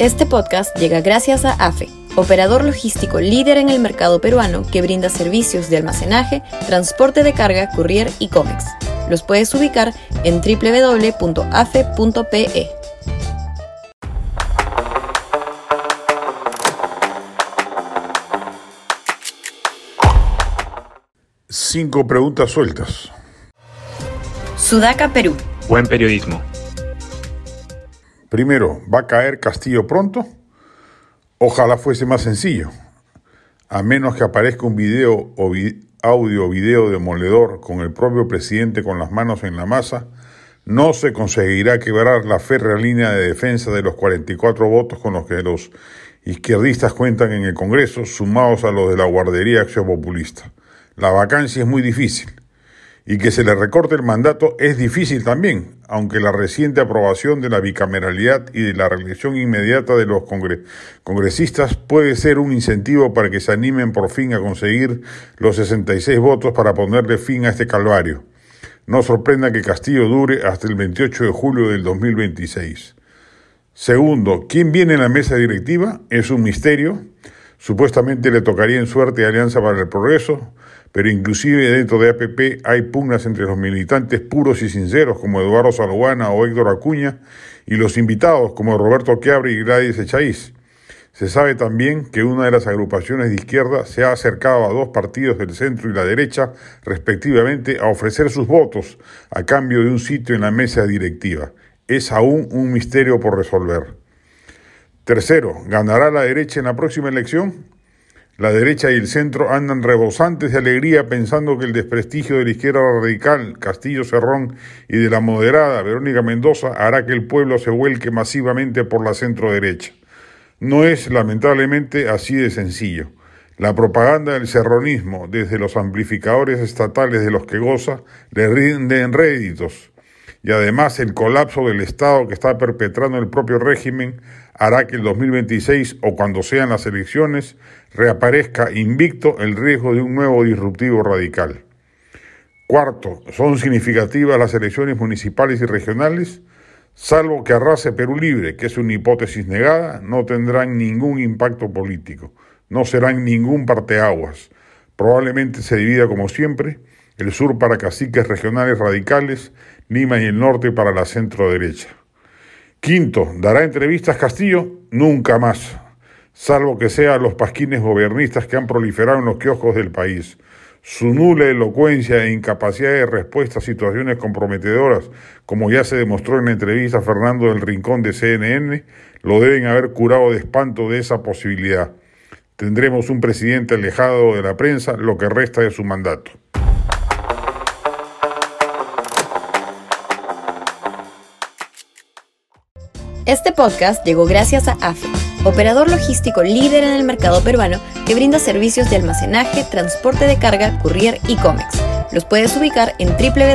Este podcast llega gracias a AFE, operador logístico líder en el mercado peruano que brinda servicios de almacenaje, transporte de carga, courier y cómics. Los puedes ubicar en www.afe.pe. Cinco preguntas sueltas. Sudaca, Perú. Buen periodismo. Primero, ¿va a caer Castillo pronto? Ojalá fuese más sencillo. A menos que aparezca un video o audio o video demoledor con el propio presidente con las manos en la masa, no se conseguirá quebrar la férrea línea de defensa de los 44 votos con los que los izquierdistas cuentan en el Congreso, sumados a los de la guardería acción populista. La vacancia es muy difícil. Y que se le recorte el mandato es difícil también, aunque la reciente aprobación de la bicameralidad y de la reelección inmediata de los congresistas puede ser un incentivo para que se animen por fin a conseguir los 66 votos para ponerle fin a este calvario. No sorprenda que Castillo dure hasta el 28 de julio del 2026. Segundo, ¿quién viene en la mesa directiva? Es un misterio. Supuestamente le tocaría en suerte Alianza para el Progreso, pero inclusive dentro de APP hay pugnas entre los militantes puros y sinceros como Eduardo Salguana o Héctor Acuña y los invitados como Roberto Chiabri y Gladys Echaíz. Se sabe también que una de las agrupaciones de izquierda se ha acercado a dos partidos del centro y la derecha, respectivamente, a ofrecer sus votos a cambio de un sitio en la mesa directiva. Es aún un misterio por resolver. Tercero, ¿ganará la derecha en la próxima elección? La derecha y el centro andan rebosantes de alegría pensando que el desprestigio de la izquierda radical, Castillo Cerrón, y de la moderada Verónica Mendoza hará que el pueblo se vuelque masivamente por la centro derecha. No es, lamentablemente, así de sencillo. La propaganda del serronismo, desde los amplificadores estatales de los que goza, le rinden réditos. Y además el colapso del Estado que está perpetrando el propio régimen hará que el 2026 o cuando sean las elecciones reaparezca invicto el riesgo de un nuevo disruptivo radical. Cuarto, son significativas las elecciones municipales y regionales, salvo que arrase Perú Libre, que es una hipótesis negada, no tendrán ningún impacto político, no serán ningún parteaguas. Probablemente se divida como siempre, el sur para caciques regionales radicales, Lima y el norte para la centro derecha. Quinto, ¿dará entrevistas Castillo? Nunca más, salvo que sean los pasquines gobiernistas que han proliferado en los kioscos del país. Su nula elocuencia e incapacidad de respuesta a situaciones comprometedoras, como ya se demostró en la entrevista a Fernando del Rincón de CNN, lo deben haber curado de espanto de esa posibilidad. Tendremos un presidente alejado de la prensa lo que resta de su mandato. Este podcast llegó gracias a AFE, operador logístico líder en el mercado peruano que brinda servicios de almacenaje, transporte de carga, courier y cómics. Los puedes ubicar en www.afe.pe.